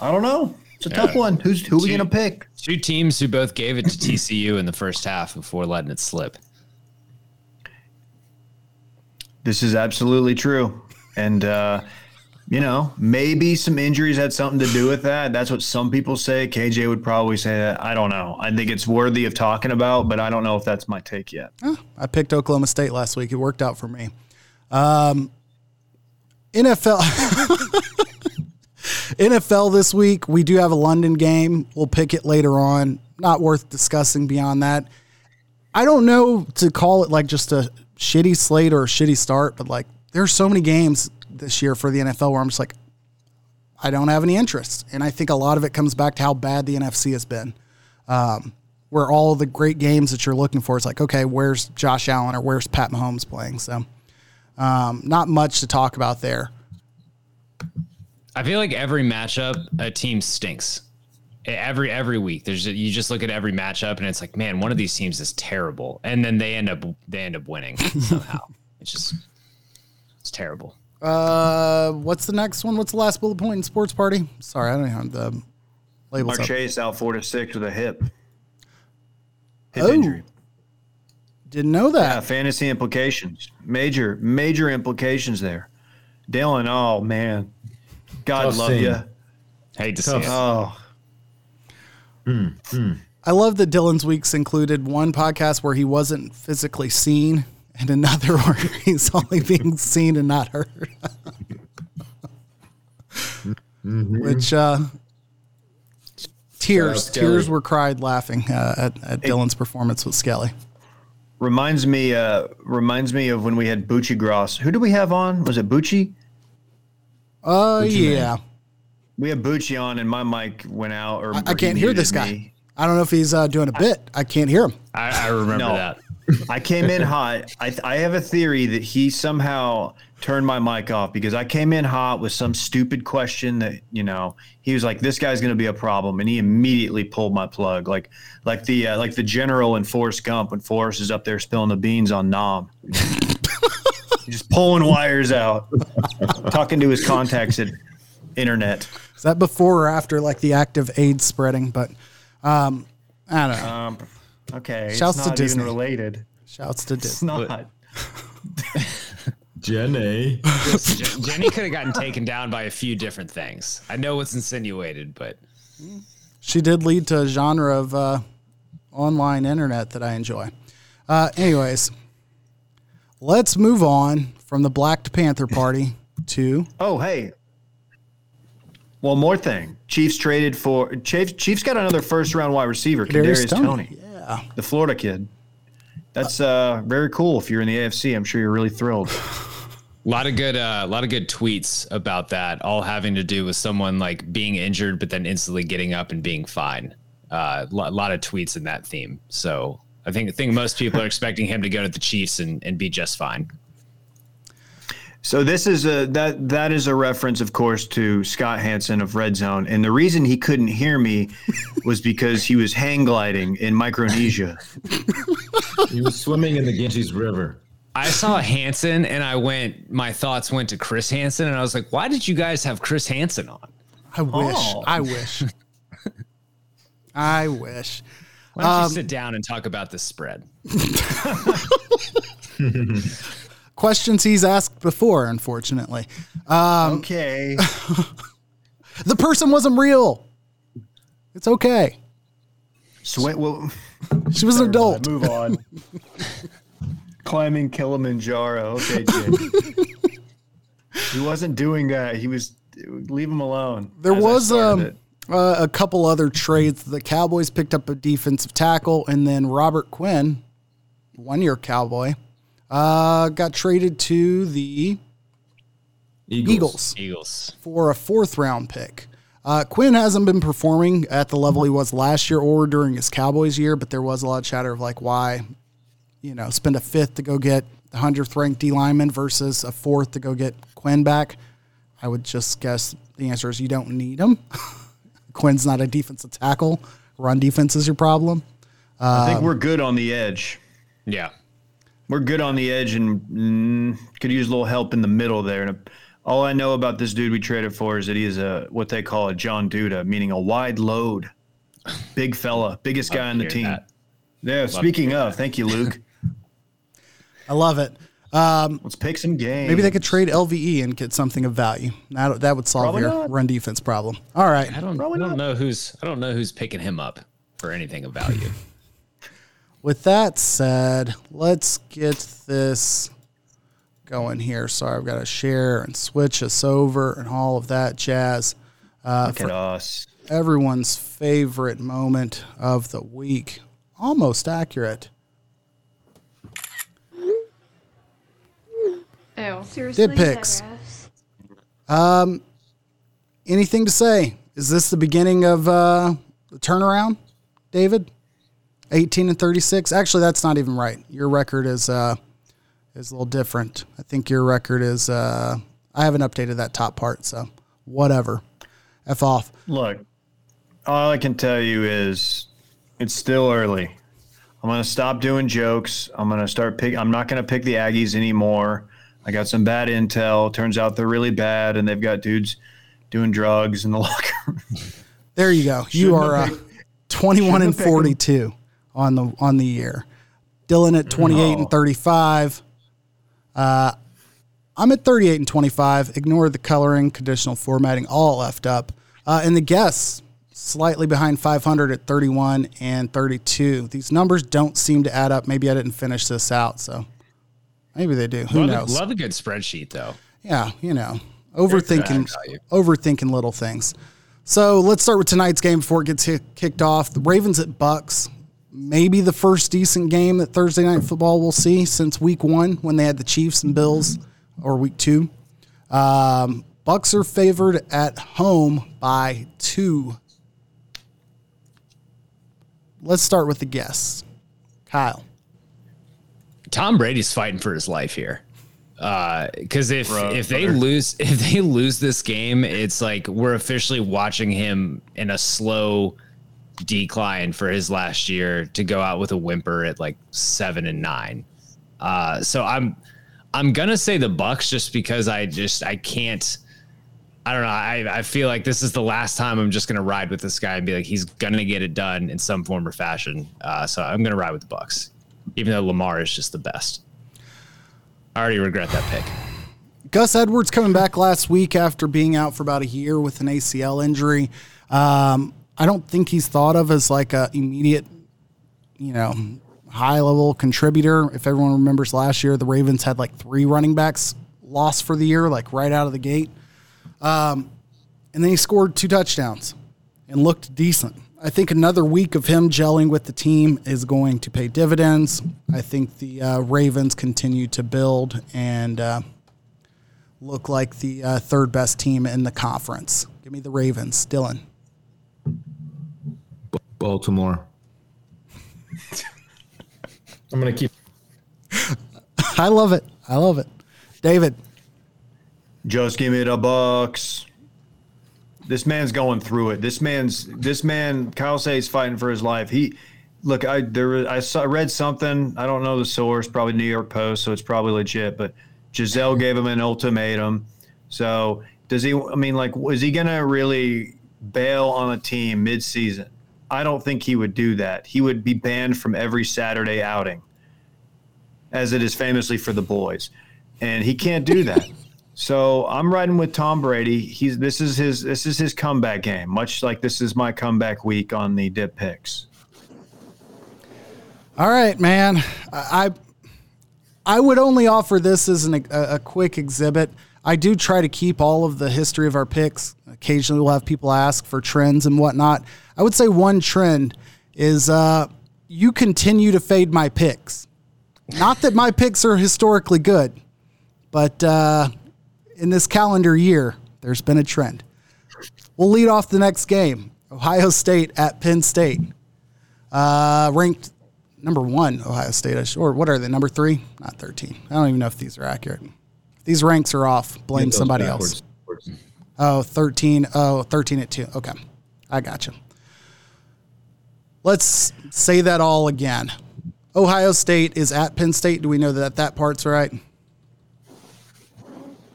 [SPEAKER 4] I don't know. It's a tough one. Who's who we going to pick?
[SPEAKER 6] Two teams who both gave it to TCU in the first half before letting it slip.
[SPEAKER 4] This is absolutely true. And, uh, you know, maybe some injuries had something to do with that. That's what some people say. KJ would probably say that. I don't know. I think it's worthy of talking about, but I don't know if that's my take yet.
[SPEAKER 3] I picked Oklahoma State last week. It worked out for me. Um, NFL. (laughs) NFL this week, we do have a London game. We'll pick it later on. Not worth discussing beyond that. I don't know to call it like just a shitty slate or a shitty start, but like there's so many games this year for the NFL where I'm just like, I don't have any interest. And I think a lot of it comes back to how bad the NFC has been. Um, where all the great games that you're looking for is like, okay, where's Josh Allen or where's Pat Mahomes playing? So, um, not much to talk about there.
[SPEAKER 6] I feel like every matchup, a team stinks. Every every week, there's you just look at every matchup and it's like, man, one of these teams is terrible, and then they end up they end up winning somehow. (laughs) It's just it's terrible.
[SPEAKER 3] Uh, what's the next one? What's the last bullet point in sports party? Sorry, I don't have the labels
[SPEAKER 4] Mark. Chase out four to six with a hip. Hip
[SPEAKER 3] Oh.
[SPEAKER 4] injury.
[SPEAKER 3] Didn't know
[SPEAKER 4] Yeah,
[SPEAKER 3] that.
[SPEAKER 4] fantasy implications. Major, major implications there. Dylan, oh man. God
[SPEAKER 5] Tough
[SPEAKER 4] love
[SPEAKER 5] scene.
[SPEAKER 4] you.
[SPEAKER 6] Hate to
[SPEAKER 5] Tough.
[SPEAKER 6] see it.
[SPEAKER 4] Oh,
[SPEAKER 3] I love that Dylan's weeks included one podcast where he wasn't physically seen and another (laughs) where he's only being seen and not heard. Which uh, tears,
[SPEAKER 5] Shout
[SPEAKER 3] tears were cried laughing uh, at, at Dylan's performance with Skelly.
[SPEAKER 4] reminds me, uh, reminds me of when we had Bucci Gross. Who did we have on? Was it Bucci?
[SPEAKER 3] Uh,
[SPEAKER 5] Gucci
[SPEAKER 3] yeah.
[SPEAKER 4] We had Bucci on, and my mic went out. Or
[SPEAKER 3] I, I
[SPEAKER 4] or he
[SPEAKER 3] can't hear this guy.
[SPEAKER 4] me.
[SPEAKER 3] I don't know if he's uh, doing a bit. I can't hear him.
[SPEAKER 6] I, I remember
[SPEAKER 4] No.
[SPEAKER 6] that.
[SPEAKER 4] I came in hot. I, I have a theory that he somehow turned my mic off because I came in hot with some stupid question that you know he was like, "This guy's going to be a problem," and he immediately pulled my plug, like like the uh, like the general in Forrest Gump when Forrest is up there spilling the beans on Nom, (laughs) just pulling wires out, talking to his contacts at internet.
[SPEAKER 3] Is that before or after like the active AIDS spreading? But um, I don't know.
[SPEAKER 4] Um, okay,
[SPEAKER 3] Shouts
[SPEAKER 4] it's
[SPEAKER 3] to
[SPEAKER 4] not
[SPEAKER 3] Disney.
[SPEAKER 4] even related.
[SPEAKER 3] Shouts to
[SPEAKER 4] It's
[SPEAKER 3] Disney.
[SPEAKER 4] not. (laughs)
[SPEAKER 5] Jenny.
[SPEAKER 6] Je- Jenny could have gotten taken down by a few different things. I know what's insinuated, but
[SPEAKER 3] She did lead to a genre of uh, online internet that I enjoy. Uh, anyways, let's move on from the Black Panther Party (laughs) to
[SPEAKER 4] Oh, hey. One more thing. Chiefs traded for Chiefs. Chiefs got another first round wide receiver,
[SPEAKER 3] Kadarius
[SPEAKER 4] Kadarius
[SPEAKER 3] Toney.
[SPEAKER 4] Tony,
[SPEAKER 3] Yeah.
[SPEAKER 4] the Florida kid. That's uh, very cool. If you're in the AFC, I'm sure you're really thrilled.
[SPEAKER 6] a (laughs) lot of good, uh, a lot of good tweets about that, all having to do with someone like being injured, but then instantly getting up and being fine. Uh, a lot, lot of tweets in that theme. So I think I think most people are expecting him to go to the Chiefs and, and be just fine.
[SPEAKER 4] So this is a that that is a reference, of course, to Scott Hanson of Red Zone, and the reason he couldn't hear me was because he was hang gliding in Micronesia.
[SPEAKER 5] He was swimming in the Ganges River.
[SPEAKER 6] I saw Hanson and I went, my thoughts went to Chris Hansen, and I was like, why did you guys have Chris Hansen on?
[SPEAKER 3] I wish.
[SPEAKER 4] Oh.
[SPEAKER 3] I wish. I wish.
[SPEAKER 6] Why don't
[SPEAKER 3] Um,
[SPEAKER 6] you sit down and talk about this spread? (laughs) (laughs)
[SPEAKER 3] Questions he's asked before, unfortunately.
[SPEAKER 4] okay. (laughs)
[SPEAKER 3] The person wasn't real. It's okay.
[SPEAKER 4] Sweat. Well,
[SPEAKER 3] She was an adult.
[SPEAKER 4] move on. (laughs) Climbing Kilimanjaro. Okay, Jake. he wasn't doing that. He was. Leave him alone.
[SPEAKER 3] There was um, uh, a couple other trades. The Cowboys picked up a defensive tackle, and then Robert Quinn, one year Cowboy, uh, got traded to the
[SPEAKER 5] Eagles.
[SPEAKER 3] Eagles
[SPEAKER 6] Eagles.
[SPEAKER 3] for a fourth round pick. Uh, Quinn hasn't been performing at the level he was last year or during his Cowboys year, but there was a lot of chatter of like why, you know, spend a fifth to go get the hundredth ranked D lineman versus a fourth to go get Quinn back. I would just guess the answer is you don't need him. (laughs) Quinn's not a defensive tackle. Run defense is your problem.
[SPEAKER 4] I
[SPEAKER 3] um,
[SPEAKER 4] think we're good on the edge.
[SPEAKER 6] Yeah.
[SPEAKER 4] We're good on the edge and mm, could use a little help in the middle there. And all I know about this dude we traded for is that he is a what they call a John Duda, meaning a wide load, big fella, biggest guy on the team.
[SPEAKER 6] that.
[SPEAKER 4] Yeah. Speaking of, thank you, Luke. (laughs)
[SPEAKER 3] I love it.
[SPEAKER 4] Let's pick some games.
[SPEAKER 3] Maybe they could trade LVE and get something of value. That, that would solve
[SPEAKER 4] Probably
[SPEAKER 3] your
[SPEAKER 4] not.
[SPEAKER 3] run defense problem. All right.
[SPEAKER 6] I don't, I don't know who's I don't know who's picking him up for anything of value. (laughs)
[SPEAKER 3] With that said, let's get this going here. Sorry, I've got to share and switch us over and all of that jazz. Uh,
[SPEAKER 4] Look at us.
[SPEAKER 3] everyone's favorite moment of the week. Almost accurate.
[SPEAKER 7] Ew. Seriously,
[SPEAKER 3] Did picks. Anything to say? Is this the beginning of uh, the turnaround, David? 18 and 36. Actually, that's not even right. Your record is uh, is a little different. I think your record is. Uh, I haven't updated that top part, so whatever. F off.
[SPEAKER 4] Look, all I can tell you is it's still early. I'm gonna stop doing jokes. I'm gonna start pick. I'm not gonna pick the Aggies anymore. I got some bad intel. Turns out they're really bad, and they've got dudes doing drugs in the (laughs) locker room.
[SPEAKER 3] There you go. You
[SPEAKER 4] Shouldn't
[SPEAKER 3] are uh, 21 and
[SPEAKER 4] shouldn't have picked 'em.
[SPEAKER 3] 42 on the on the year. Dylan at 28 and 35. Uh, I'm at 38 and 25. Ignore the coloring, conditional formatting, all left up. Uh, and the guests slightly behind 500 at 31 and 32. These numbers don't seem to add up. Maybe I didn't finish this out, so maybe they do. Who
[SPEAKER 6] love,
[SPEAKER 3] knows?
[SPEAKER 6] A, love a good spreadsheet though.
[SPEAKER 3] Yeah, you know, overthinking, overthinking little things. So let's start with tonight's game before it gets hit, kicked off. The Ravens at Bucks. Maybe the first decent game that Thursday night football will see since Week One when they had the Chiefs and Bills, or Week Two. Um, Bucks are favored at home by two. Let's start with the guests. Kyle.
[SPEAKER 6] Tom Brady's fighting for his life here. Because if
[SPEAKER 4] Bro,
[SPEAKER 6] if they
[SPEAKER 4] brother.
[SPEAKER 6] lose (laughs) if they lose this game, it's like we're officially watching him in a slow decline for his last year to go out with a whimper at like seven and nine. Uh, so I'm I'm gonna say the Bucks just because I just I can't I don't know. I, I feel like this is the last time I'm just to ride with this guy and be like, he's to get it done in some form or fashion. Uh, so I'm to ride with the Bucks, even though Lamar is just the best. I already regret that pick.
[SPEAKER 3] Gus Edwards coming back last week after being out for about a year with an ACL injury. Um, I don't think he's thought of as like a immediate, you know, high level contributor. If everyone remembers last year, the Ravens had like three running backs lost for the year, like right out of the gate. Um, and then he scored two touchdowns and looked decent. I think another week of him gelling with the team is going to pay dividends. I think the uh, Ravens continue to build and uh, look like the uh, third best team in the conference. Give me the Ravens, Dylan.
[SPEAKER 5] Baltimore. I'm gonna keep. (laughs)
[SPEAKER 3] I love it. I love it. David.
[SPEAKER 4] Just give me the Bucks. This man's going through it. This man's this man. Kyle Say's fighting for his life. He look. I there. I saw. I read something. I don't know the source. Probably New York Post. So it's probably legit. But Gisele gave him an ultimatum. So does he? I mean, like, is he gonna really bail on a team mid-season? I don't think he would do that. He would be banned from every Saturday outing, as it is famously for the boys, and he can't do that. (laughs) so I'm riding with Tom Brady. He's this is his this is his comeback game, much like this is my comeback week on the dip picks.
[SPEAKER 3] All right, man. I I would only offer this as an, a, a quick exhibit. I do try to keep all of the history of our picks. Occasionally, we'll have people ask for trends and whatnot. I would say one trend is uh, you continue to fade my picks. Not that my picks are historically good, but uh, in this calendar year, there's been a trend. We'll lead off the next game Ohio State at Penn State. Uh, ranked number one, Ohio State, or what are they, number three? Not 13. I don't even know if these are accurate. These ranks are off, blame somebody else. Oh, 13. Oh, 13 at 2. Okay. I got you. Let's say that all again. Ohio State is at Penn State. Do we know that that part's right?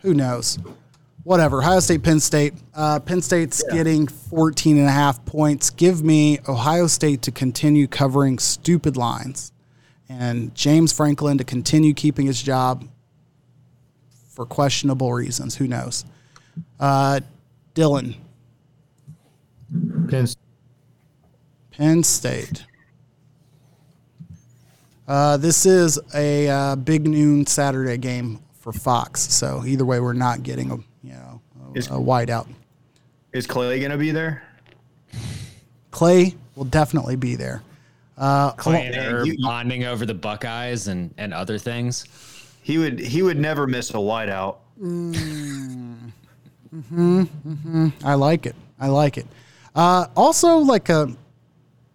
[SPEAKER 3] Who knows? Whatever. Ohio State, Penn State. Uh, Penn State's yeah. getting 14 and a half points. Give me Ohio State to continue covering stupid lines and James Franklin to continue keeping his job for questionable reasons. Who knows? Uh, Dylan.
[SPEAKER 5] Penn,
[SPEAKER 3] Penn State. Uh, this is a uh, big noon Saturday game for Fox. So either way, we're not getting a you know a, is, a whiteout.
[SPEAKER 4] Is Clay going to be there?
[SPEAKER 3] Clay will definitely be there. Uh,
[SPEAKER 6] Clay and Herb bonding over the Buckeyes and and other things.
[SPEAKER 4] He would he would never miss a whiteout.
[SPEAKER 3] Mm. hmm hmm I like it. I like it. Uh, also, like a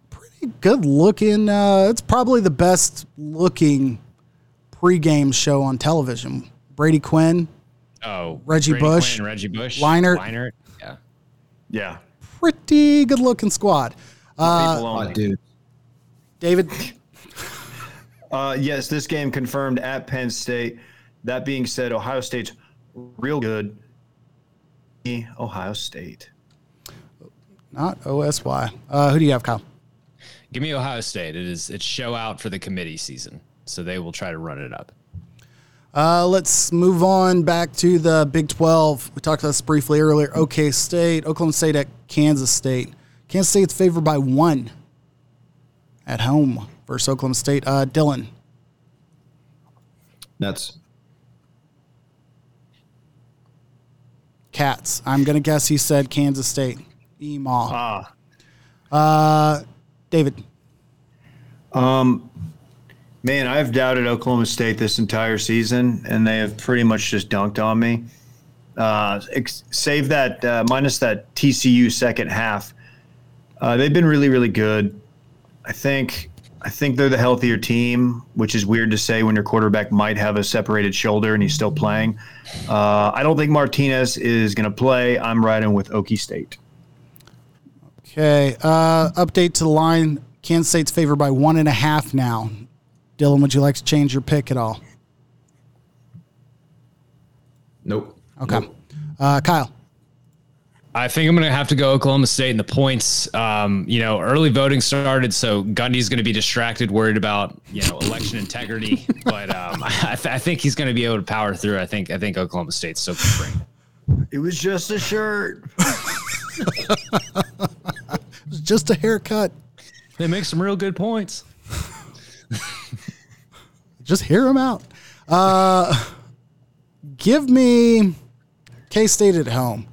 [SPEAKER 3] pretty good looking. Uh, it's probably the best looking pregame show on television. Brady Quinn.
[SPEAKER 6] Oh,
[SPEAKER 3] Reggie
[SPEAKER 6] Brady
[SPEAKER 3] Bush.
[SPEAKER 6] Quinn, Reggie Bush.
[SPEAKER 3] Leinart.
[SPEAKER 6] Leinart. Yeah.
[SPEAKER 4] Yeah.
[SPEAKER 3] Pretty good looking squad. Uh,
[SPEAKER 5] dude.
[SPEAKER 3] David.
[SPEAKER 4] Uh, yes, this game confirmed at Penn State. That being said, Ohio State's real good. Ohio State.
[SPEAKER 3] Not OSY. Uh, who do you have, Kyle?
[SPEAKER 6] Give me Ohio State. It is it's show out for the committee season, so they will try to run it up.
[SPEAKER 3] Uh, let's move on back to the Big 12. We talked about this briefly earlier. OK State, Oklahoma State at Kansas State. Kansas State's favored by one at home versus Oklahoma State. Uh, Dylan.
[SPEAKER 5] That's
[SPEAKER 3] Cats. I'm going to guess he said Kansas State. Emaw.
[SPEAKER 4] Ah.
[SPEAKER 3] Uh, David.
[SPEAKER 4] Um, man, I've doubted Oklahoma State this entire season, and they have pretty much just dunked on me. Uh, ex- save that uh, minus that TCU second half. Uh, they've been really, really good. I think I think they're the healthier team, which is weird to say when your quarterback might have a separated shoulder and he's still playing. Uh, I don't think Martinez is going to play. I'm riding with Okie State.
[SPEAKER 3] Okay. Uh, update to the line. Kansas State's favored by one and a half now. Dylan, would you like to change your pick at all?
[SPEAKER 5] Nope.
[SPEAKER 3] Okay.
[SPEAKER 5] Nope.
[SPEAKER 3] Uh, Kyle.
[SPEAKER 6] I think I'm going to have to go Oklahoma State in the points. Um, you know, early voting started, so Gundy's going to be distracted, worried about you know election integrity. (laughs) but um, I, th- I, think he's going to be able to power through. I think I think Oklahoma State's still going to
[SPEAKER 4] bring. It was just a shirt. (laughs)
[SPEAKER 3] it was just a haircut.
[SPEAKER 6] They make some real good points. (laughs)
[SPEAKER 3] just hear them out. Uh, give me K State at home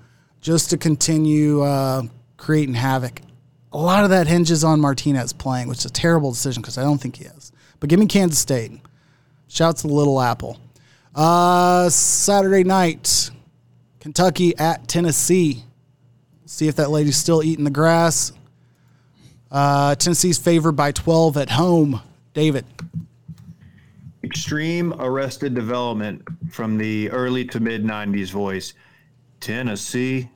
[SPEAKER 3] just to continue uh, creating havoc. A lot of that hinges on Martinez playing, which is a terrible decision because I don't think he is. But give me Kansas State. Shouts to the Little Apple. Uh, Saturday night, Kentucky at Tennessee. See if that lady's still eating the grass. Uh, Tennessee's favored by 12 at home. David.
[SPEAKER 4] Extreme arrested development from the early to mid 90s voice. Tennessee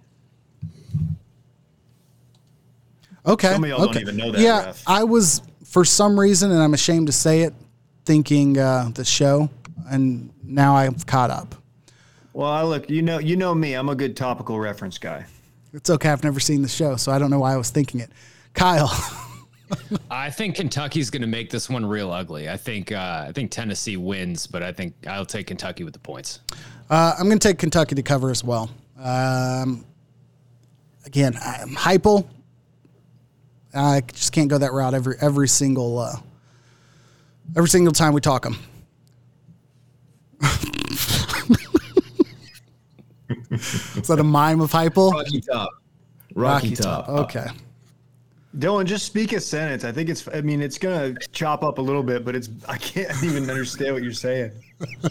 [SPEAKER 3] Okay.
[SPEAKER 4] Some of y'all
[SPEAKER 3] okay.
[SPEAKER 4] don't even know that.
[SPEAKER 3] Yeah,
[SPEAKER 4] ref.
[SPEAKER 3] I was for some reason, and I'm ashamed to say it, thinking uh, the show, and now I've caught up.
[SPEAKER 4] Well, I look, you know, you know me. I'm a good topical reference guy.
[SPEAKER 3] It's okay. I've never seen the show, so I don't know why I was thinking it. Kyle. (laughs)
[SPEAKER 6] I think Kentucky's going to make this one real ugly. I think uh, I think Tennessee wins, but I think I'll take Kentucky with the points.
[SPEAKER 3] Uh, I'm going to take Kentucky to cover as well. Um, again, I'm Heupel. I just can't go that route every every single uh, every single time we talk them. (laughs) Is that a mime of Heupel?
[SPEAKER 5] Rocky Top.
[SPEAKER 3] Rocky, Rocky top. top. Okay.
[SPEAKER 4] Dylan, just speak a sentence. I think it's. I mean, it's gonna chop up a little bit, but it's. I can't (laughs) even understand what you're saying.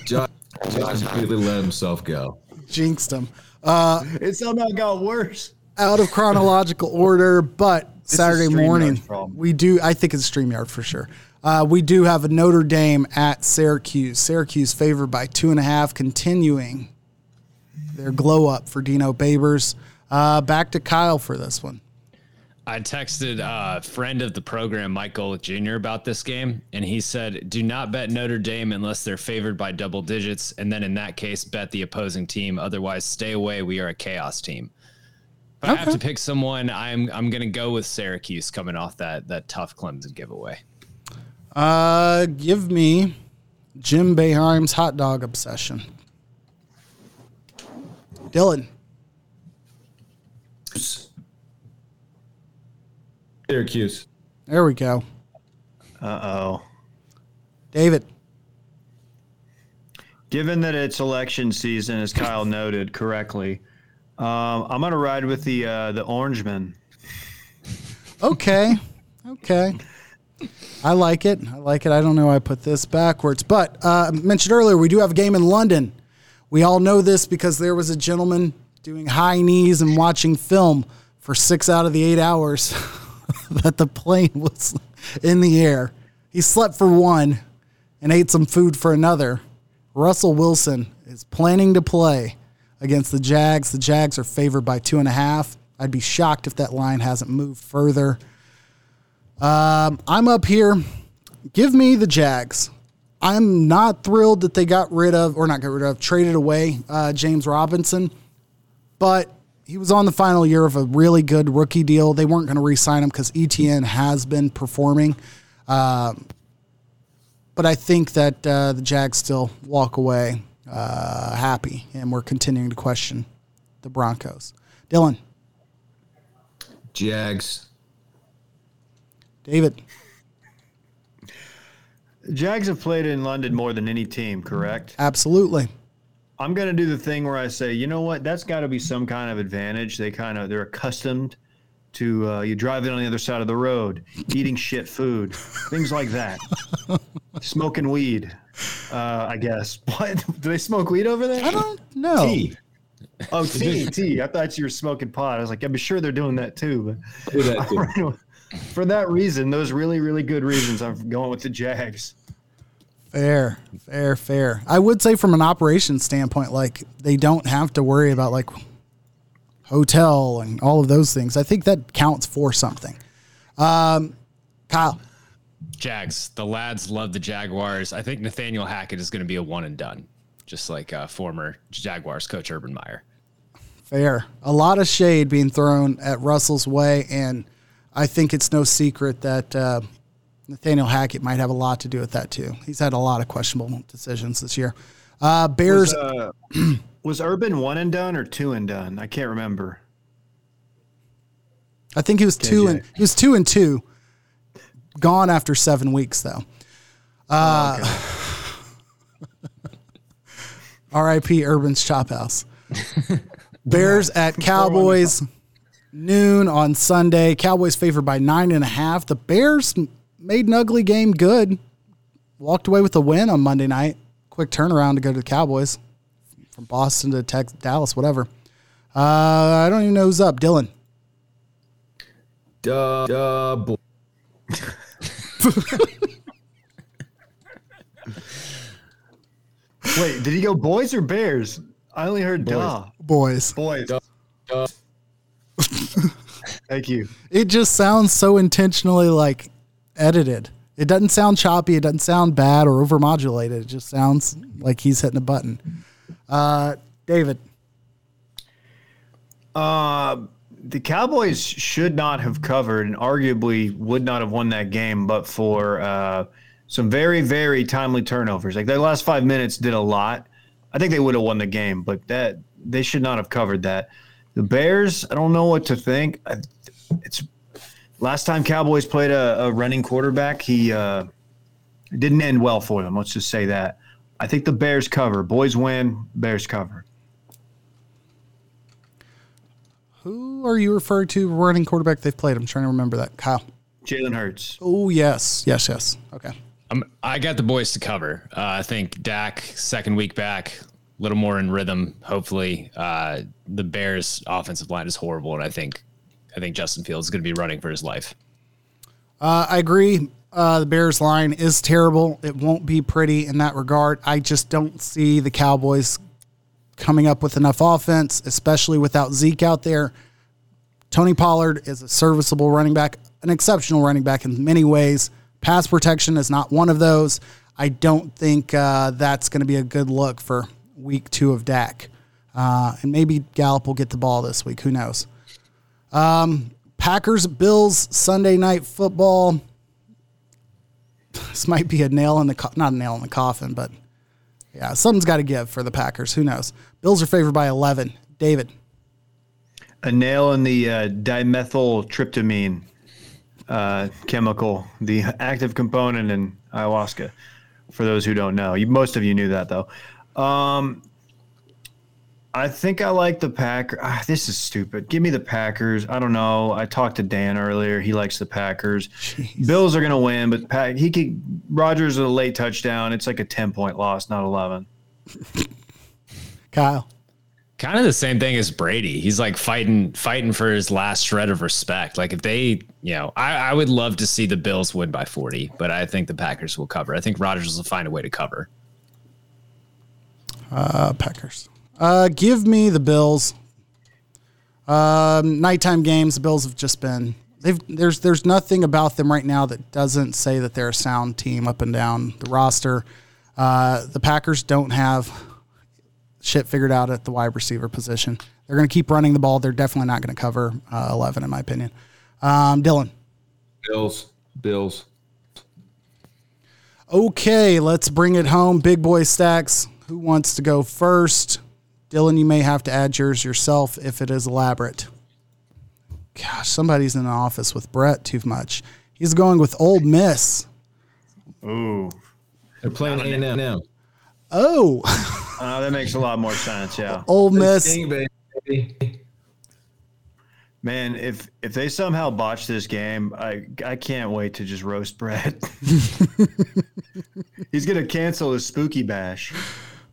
[SPEAKER 5] Josh, Josh completely let himself go.
[SPEAKER 3] Jinxed him. Uh,
[SPEAKER 4] it somehow got worse.
[SPEAKER 3] Out of chronological order, but Saturday morning we do. I think it's Streamyard for sure. Uh, we do have a Notre Dame at Syracuse. Syracuse favored by two and a half, continuing their glow up for Dino Babers. Uh, back to Kyle for this one.
[SPEAKER 6] I texted a friend of the program, Michael Jr., about this game, and he said, Do not bet Notre Dame unless they're favored by double digits. And then in that case, bet the opposing team. Otherwise, stay away. We are a chaos team. If okay. I have to pick someone, I'm I'm gonna go with Syracuse coming off that that tough Clemson giveaway.
[SPEAKER 3] Uh give me Jim Boeheim's hot dog obsession. Dylan.
[SPEAKER 5] Syracuse.
[SPEAKER 3] There we go.
[SPEAKER 4] Uh oh.
[SPEAKER 3] David.
[SPEAKER 4] Given that it's election season, as Kyle noted correctly, um, I'm gonna ride with the uh, the Orangeman.
[SPEAKER 3] Okay. Okay. I like it. I like it. I don't know why I put this backwards, but uh, mentioned earlier we do have a game in London. We all know this because there was a gentleman doing high knees and watching film for six out of the eight hours. (laughs) that the plane was in the air. He slept for one and ate some food for another. Russell Wilson is planning to play against the Jags. The Jags are favored by two and a half. I'd be shocked if that line hasn't moved further. Um, I'm up here. Give me the Jags. I'm not thrilled that they got rid of, or not got rid of, traded away uh, James Robinson, but he was on the final year of a really good rookie deal. They weren't going to re-sign him because ETN has been performing. Um, but I think that uh, the Jags still walk away uh, happy, and we're continuing to question the Broncos. Dylan.
[SPEAKER 5] Jags.
[SPEAKER 3] David.
[SPEAKER 4] Jags have played in London more than any team, correct?
[SPEAKER 3] Absolutely.
[SPEAKER 4] I'm gonna do the thing where I say, you know what, that's got to be some kind of advantage. They kind of they're accustomed to uh, you driving on the other side of the road, eating shit food, things like that, (laughs) smoking weed. Uh, I guess. (laughs) What do they smoke weed over there?
[SPEAKER 3] I don't know.
[SPEAKER 4] Tea. (laughs) Oh, tea, tea. I thought you were smoking pot. I was like, I'm sure they're doing that too. But that (laughs) too. for that reason, those really, really good reasons, I'm going with the Jags.
[SPEAKER 3] Fair, fair, fair. I would say from an operations standpoint, like they don't have to worry about like hotel and all of those things. I think that counts for something. Um, Kyle.
[SPEAKER 6] Jags. The lads love the Jaguars. I think Nathaniel Hackett is going to be a one and done, just like uh, former Jaguars coach Urban Meyer.
[SPEAKER 3] Fair. A lot of shade being thrown at Russell's way, and I think it's no secret that uh, Nathaniel Hackett might have a lot to do with that too. He's had a lot of questionable decisions this year. Uh, Bears.
[SPEAKER 4] Was, uh, (clears throat) was Urban one and done or two and done? I can't remember.
[SPEAKER 3] I think he was two and he was two and two. Gone after seven weeks though. Uh, (laughs) oh, okay. R.I.P. Urban's Chop House. (laughs) Bears at Cowboys noon on Sunday. Cowboys favored by nine and a half. The Bears made an ugly game good. Walked away with a win on Monday night. Quick turnaround to go to the Cowboys from Boston to Texas, Dallas, whatever. Uh, I don't even know who's up. Dylan.
[SPEAKER 5] Double. (laughs) (laughs)
[SPEAKER 4] Wait, did he go boys or bears? I only heard
[SPEAKER 5] boys.
[SPEAKER 4] duh.
[SPEAKER 3] Boys.
[SPEAKER 4] Boys.
[SPEAKER 5] Duh. Duh.
[SPEAKER 4] Thank you.
[SPEAKER 3] It just sounds so intentionally like edited. It doesn't sound choppy. It doesn't sound bad or overmodulated. It just sounds like he's hitting a button. Uh, David.
[SPEAKER 4] Uh, the Cowboys should not have covered and arguably would not have won that game, but for uh, some very, very timely turnovers. Like their last five minutes did a lot. I think they would have won the game, but that they should not have covered that. The Bears, I don't know what to think. It's last time Cowboys played a, a running quarterback, he uh, didn't end well for them. Let's just say that. I think the Bears cover. Boys win. Bears cover.
[SPEAKER 3] Who are you referring to running quarterback they've played? I'm trying to remember that. Kyle.
[SPEAKER 4] Jalen Hurts.
[SPEAKER 3] Oh yes, yes, yes. Okay.
[SPEAKER 6] Um, I got the boys to cover. Uh, I think Dak second week back, a little more in rhythm. Hopefully, uh, the Bears' offensive line is horrible, and I think I think Justin Fields is going to be running for his life.
[SPEAKER 3] Uh, I agree. Uh, the Bears line is terrible. It won't be pretty in that regard. I just don't see the Cowboys coming up with enough offense, especially without Zeke out there. Tony Pollard is a serviceable running back, an exceptional running back in many ways. Pass protection is not one of those. I don't think uh, that's going to be a good look for week two of Dak. Uh, and maybe Gallup will get the ball this week. Who knows? Um, Packers Bills Sunday night football. This might be a nail in the co- not a nail in the coffin, but yeah, something's got to give for the Packers. Who knows? Bills are favored by 11. David.
[SPEAKER 4] A nail in the uh, dimethyltryptamine uh, chemical, the active component in ayahuasca. For those who don't know, you, most of you knew that though. Um, I think I like the Packers. Ah, this is stupid. Give me the Packers. I don't know. I talked to Dan earlier. He likes the Packers. Jeez. Bills are going to win, but Pack, he could. Rodgers a late touchdown. It's like a ten point loss, not eleven.
[SPEAKER 3] Kyle.
[SPEAKER 6] Kind of the same thing as Brady. He's like fighting, fighting for his last shred of respect. Like if they, you know, I, I would love to see the Bills win by forty, but I think the Packers will cover. I think Rodgers will find a way to cover.
[SPEAKER 3] Uh, Packers. Uh, give me the Bills. Um, nighttime games. The Bills have just been. They've there's there's nothing about them right now that doesn't say that they're a sound team up and down the roster. Uh, the Packers don't have shit figured out at the wide receiver position. They're going to keep running the ball. They're definitely not going to cover uh, 11, in my opinion. Um, Dylan.
[SPEAKER 5] Bills. Bills.
[SPEAKER 3] Okay, let's bring it home. Big boy stacks. Who wants to go first? Dylan, you may have to add yours yourself if it is elaborate. Gosh, somebody's in the office with Brett too much. He's going with Ole Miss.
[SPEAKER 4] Ooh.
[SPEAKER 5] They're playing A&M now.
[SPEAKER 3] Oh. (laughs)
[SPEAKER 4] Uh, that makes a lot more sense. Yeah.
[SPEAKER 3] Ole Miss.
[SPEAKER 5] Sting, baby.
[SPEAKER 4] Man, if if they somehow botch this game, I I can't wait to just roast Brett. (laughs) He's gonna cancel his spooky bash.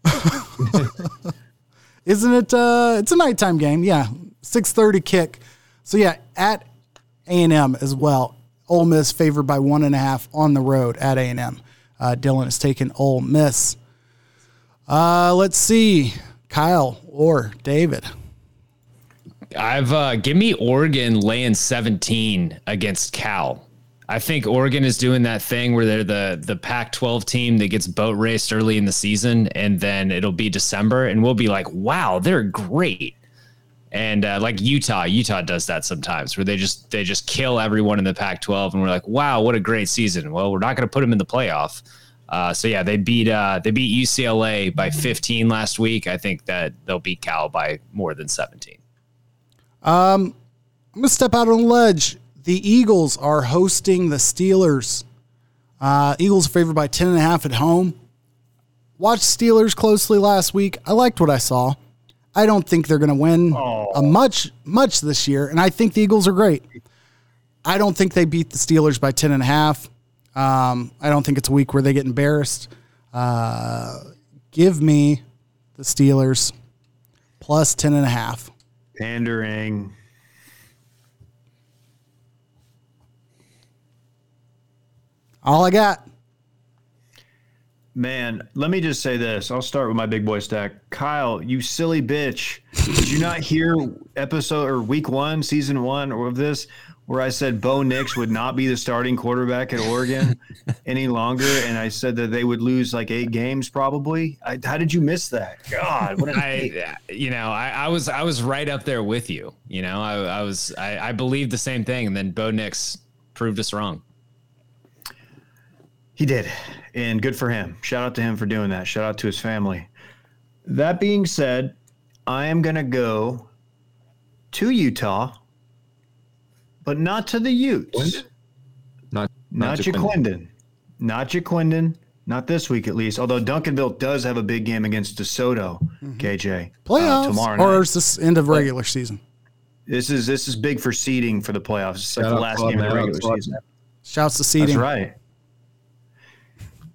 [SPEAKER 4] (laughs)
[SPEAKER 3] Isn't it? Uh, it's a nighttime game. Yeah, six thirty kick. So yeah, at A and M as well. Ole Miss favored by one and a half on the road at A and M. Uh, Dylan has taken Ole Miss. Uh, let's see, Kyle or David.
[SPEAKER 6] I've uh, give me Oregon laying 17 against Cal. I think Oregon is doing that thing where they're the the Pac-12 team that gets boat raced early in the season, and then it'll be December, and we'll be like, "Wow, they're great," And uh, like Utah, Utah does that sometimes, where they just they just kill everyone in the Pac-12, and we're like, wow, what a great season. Well, we're not going to put them in the playoff. Uh, so yeah, they beat uh, they beat UCLA by 15 last week. I think that they'll beat Cal by more than 17.
[SPEAKER 3] I'm gonna step out on a ledge. The Eagles are hosting the Steelers. Uh, Eagles favored by 10 and a half at home. Watched Steelers closely last week. I liked what I saw. I don't think they're going to win a much much this year, and I think the Eagles are great. I don't think they beat the Steelers by 10 and a half. Um, I don't think it's a week where they get embarrassed. Uh, give me the Steelers plus 10 and a half.
[SPEAKER 4] Pandering.
[SPEAKER 3] All I got.
[SPEAKER 4] Man, let me just say this. I'll start with my big boy stack. Kyle, you silly bitch. Did you not hear episode or week one, season one of this, where I said Bo Nix would not be the starting quarterback at Oregon (laughs) any longer? And I said that they would lose like eight games probably. I, how did you miss that? God, what (laughs)
[SPEAKER 6] I, you know, I, I was I was right up there with you. You know, I, I was I, I believed the same thing, and then Bo Nix proved us wrong.
[SPEAKER 4] He did. And good for him. Shout out to him for doing that. Shout out to his family. That being said, I am going to go to Utah, but not to the Utes.
[SPEAKER 5] Not
[SPEAKER 4] Not Jaquindon. Not Jaquindon. Not this week, at least. Although Duncanville does have a big game against DeSoto, KJ. uh,
[SPEAKER 3] Playoffs
[SPEAKER 4] tomorrow
[SPEAKER 3] or is this end of regular season?
[SPEAKER 4] This is this is big for seeding for the playoffs. It's like
[SPEAKER 5] Shout
[SPEAKER 4] the last game of the regular
[SPEAKER 5] Claude
[SPEAKER 4] season.
[SPEAKER 3] Shouts to
[SPEAKER 4] That's
[SPEAKER 3] seeding.
[SPEAKER 4] right.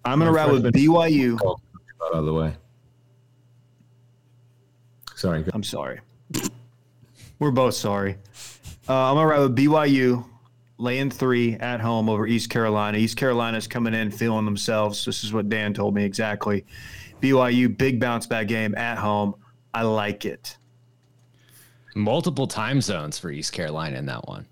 [SPEAKER 4] I'm gonna ride with BYU.
[SPEAKER 5] out of the way. Sorry.
[SPEAKER 4] I'm sorry. We're both sorry. Uh, I'm gonna ride with BYU, laying three at home over East Carolina. East Carolina's coming in feeling themselves. This is what Dan told me exactly. BYU big bounce back game at home. I like it.
[SPEAKER 6] Multiple time zones for East Carolina in that one.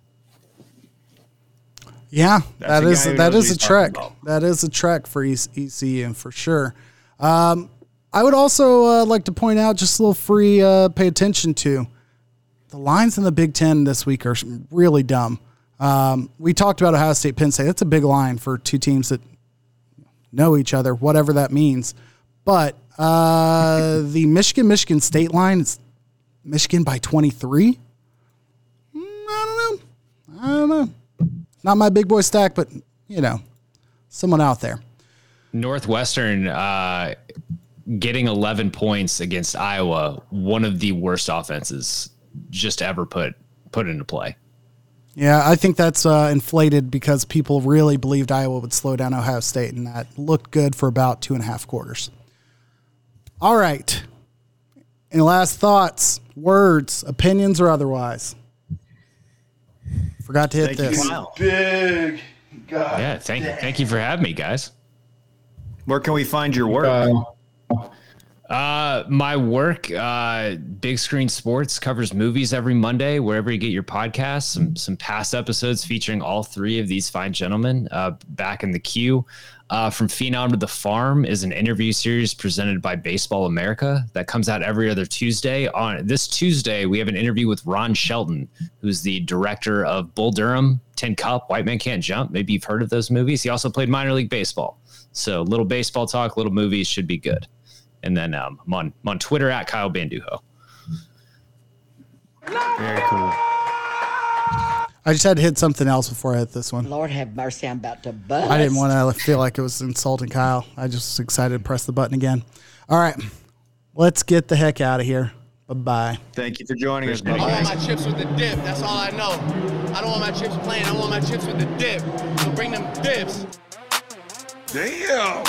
[SPEAKER 3] Yeah,
[SPEAKER 4] That's
[SPEAKER 3] that
[SPEAKER 4] a
[SPEAKER 3] is
[SPEAKER 4] guy who
[SPEAKER 3] that
[SPEAKER 4] knows what
[SPEAKER 3] is a trek.
[SPEAKER 4] about.
[SPEAKER 3] That is a trek for EC- ECU for sure. Um, I would also uh, like to point out just a little free uh, pay attention to the lines in the Big Ten this week are really dumb. Um, we talked about Ohio State, Penn State. That's a big line for two teams that know each other, whatever that means. But uh, (laughs) the Michigan Michigan State line is Michigan by twenty three. I don't know. I don't know. Not my big boy stack, but you know, someone out there.
[SPEAKER 6] Northwestern uh, getting 11 points against Iowa, one of the worst offenses just ever put put into play.
[SPEAKER 3] Yeah, I think that's uh, inflated because people really believed Iowa would slow down Ohio State, and that looked good for about two and a half quarters. All right. Any last thoughts, words, opinions, or otherwise? Forgot to hit
[SPEAKER 4] Thank
[SPEAKER 3] this.
[SPEAKER 4] you,
[SPEAKER 1] Big. God.
[SPEAKER 6] Yeah, thank thank you for having me, guys.
[SPEAKER 4] Where can we find your work?
[SPEAKER 5] Uh,
[SPEAKER 6] Uh, my work, uh, Big Screen Sports covers movies every Monday, wherever you get your podcasts. Some some past episodes featuring all three of these fine gentlemen uh, back in the queue. Uh, From Phenom to the Farm is an interview series presented by Baseball America that comes out every other Tuesday. On this Tuesday, we have an interview with Ron Shelton, who's the director of Bull Durham, Tin Cup, White Man Can't Jump. Maybe you've heard of those movies. He also played minor league baseball. So little baseball talk, little movies should be good. And then um, I'm on I'm on Twitter at Kyle Bandujo.
[SPEAKER 4] Very cool.
[SPEAKER 3] I just had to hit something else before I hit this one.
[SPEAKER 7] Lord have mercy, I'm about to bust.
[SPEAKER 3] I didn't want to feel like it was insulting Kyle. I just was excited to press the button again. All right, let's get the heck out of here. Bye bye.
[SPEAKER 4] Thank you for joining us,
[SPEAKER 6] Cheers,
[SPEAKER 4] buddy.
[SPEAKER 8] I want my chips with the dip. That's all I know. I don't want my chips plain. I want my chips with the dip. So bring them dips.
[SPEAKER 1] Damn.